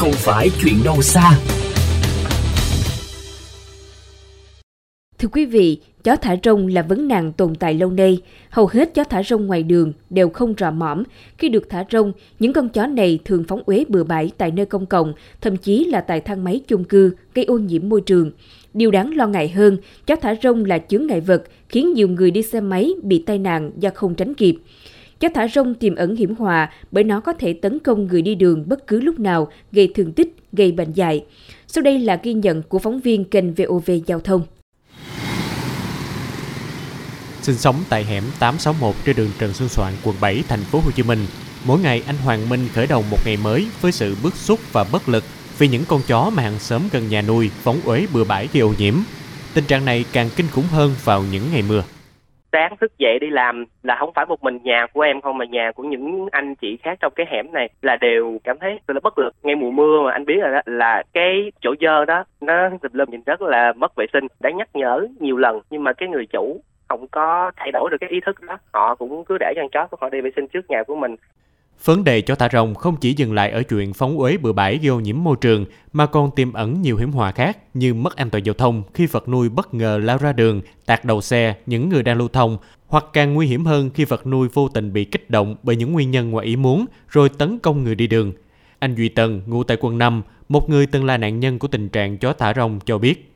không phải chuyện đâu xa. Thưa quý vị, chó thả rông là vấn nạn tồn tại lâu nay. Hầu hết chó thả rông ngoài đường đều không rò mõm. Khi được thả rông, những con chó này thường phóng uế bừa bãi tại nơi công cộng, thậm chí là tại thang máy chung cư, gây ô nhiễm môi trường. Điều đáng lo ngại hơn, chó thả rông là chướng ngại vật, khiến nhiều người đi xe máy bị tai nạn do không tránh kịp. Chó thả rông tiềm ẩn hiểm họa bởi nó có thể tấn công người đi đường bất cứ lúc nào, gây thương tích, gây bệnh dại. Sau đây là ghi nhận của phóng viên kênh VOV Giao thông. Sinh sống tại hẻm 861 trên đường Trần Xuân Soạn, quận 7, thành phố Hồ Chí Minh, mỗi ngày anh Hoàng Minh khởi đầu một ngày mới với sự bức xúc và bất lực vì những con chó mà hàng xóm gần nhà nuôi phóng uế bừa bãi gây ô nhiễm. Tình trạng này càng kinh khủng hơn vào những ngày mưa sáng thức dậy đi làm là không phải một mình nhà của em không, mà nhà của những anh chị khác trong cái hẻm này là đều cảm thấy rất là bất lực. Ngay mùa mưa mà anh biết là là cái chỗ dơ đó, nó tùm lum nhìn rất là mất vệ sinh. Đã nhắc nhở nhiều lần, nhưng mà cái người chủ không có thay đổi được cái ý thức đó. Họ cũng cứ để cho con chó của họ đi vệ sinh trước nhà của mình. Vấn đề chó thả rồng không chỉ dừng lại ở chuyện phóng uế bừa bãi gây ô nhiễm môi trường mà còn tiềm ẩn nhiều hiểm họa khác như mất an toàn giao thông khi vật nuôi bất ngờ lao ra đường, tạt đầu xe những người đang lưu thông hoặc càng nguy hiểm hơn khi vật nuôi vô tình bị kích động bởi những nguyên nhân ngoài ý muốn rồi tấn công người đi đường. Anh Duy Tân, ngụ tại quận 5, một người từng là nạn nhân của tình trạng chó thả rồng cho biết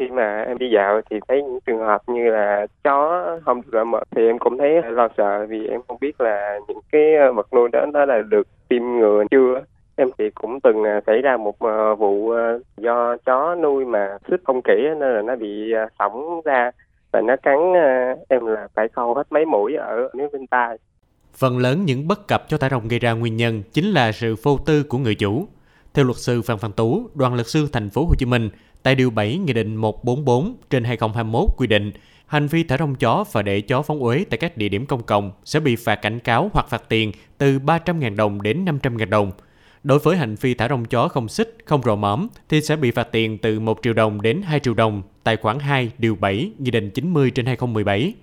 khi mà em đi dạo thì thấy những trường hợp như là chó không được mở thì em cũng thấy lo sợ vì em không biết là những cái ờ, vật nuôi đó nó là được tiêm ngừa chưa em thì cũng từng ờ, xảy ra một ờ, vụ do chó nuôi mà xích không kỹ nên là nó bị sỏng ra và nó cắn em là phải khâu hết mấy mũi ở miếng bên tai. Phần lớn những bất cập cho thả rồng gây ra nguyên nhân chính là sự vô tư của người chủ. Theo luật sư Phan Văn Tú, đoàn luật sư thành phố Hồ Chí Minh, Tại Điều 7 Nghị định 144 trên 2021 quy định, hành vi thả rông chó và để chó phóng uế tại các địa điểm công cộng sẽ bị phạt cảnh cáo hoặc phạt tiền từ 300.000 đồng đến 500.000 đồng. Đối với hành vi thả rông chó không xích, không rò mõm thì sẽ bị phạt tiền từ 1 triệu đồng đến 2 triệu đồng tại khoản 2 điều 7 Nghị định 90 trên 2017.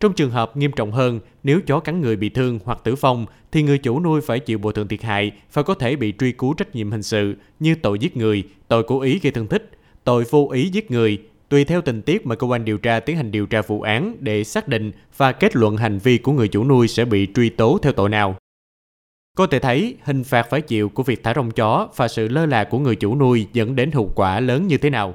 Trong trường hợp nghiêm trọng hơn, nếu chó cắn người bị thương hoặc tử vong thì người chủ nuôi phải chịu bồi thường thiệt hại và có thể bị truy cứu trách nhiệm hình sự như tội giết người, tội cố ý gây thương tích, tội vô ý giết người, tùy theo tình tiết mà cơ quan điều tra tiến hành điều tra vụ án để xác định và kết luận hành vi của người chủ nuôi sẽ bị truy tố theo tội nào. Có thể thấy, hình phạt phải chịu của việc thả rông chó và sự lơ là của người chủ nuôi dẫn đến hậu quả lớn như thế nào.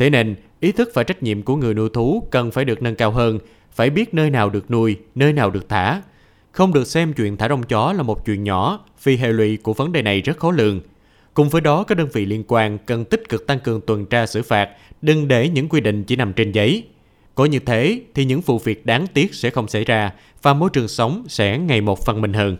Thế nên, ý thức và trách nhiệm của người nuôi thú cần phải được nâng cao hơn, phải biết nơi nào được nuôi, nơi nào được thả. Không được xem chuyện thả rông chó là một chuyện nhỏ, vì hệ lụy của vấn đề này rất khó lường. Cùng với đó, các đơn vị liên quan cần tích cực tăng cường tuần tra xử phạt, đừng để những quy định chỉ nằm trên giấy. Có như thế thì những vụ việc đáng tiếc sẽ không xảy ra và môi trường sống sẽ ngày một văn minh hơn.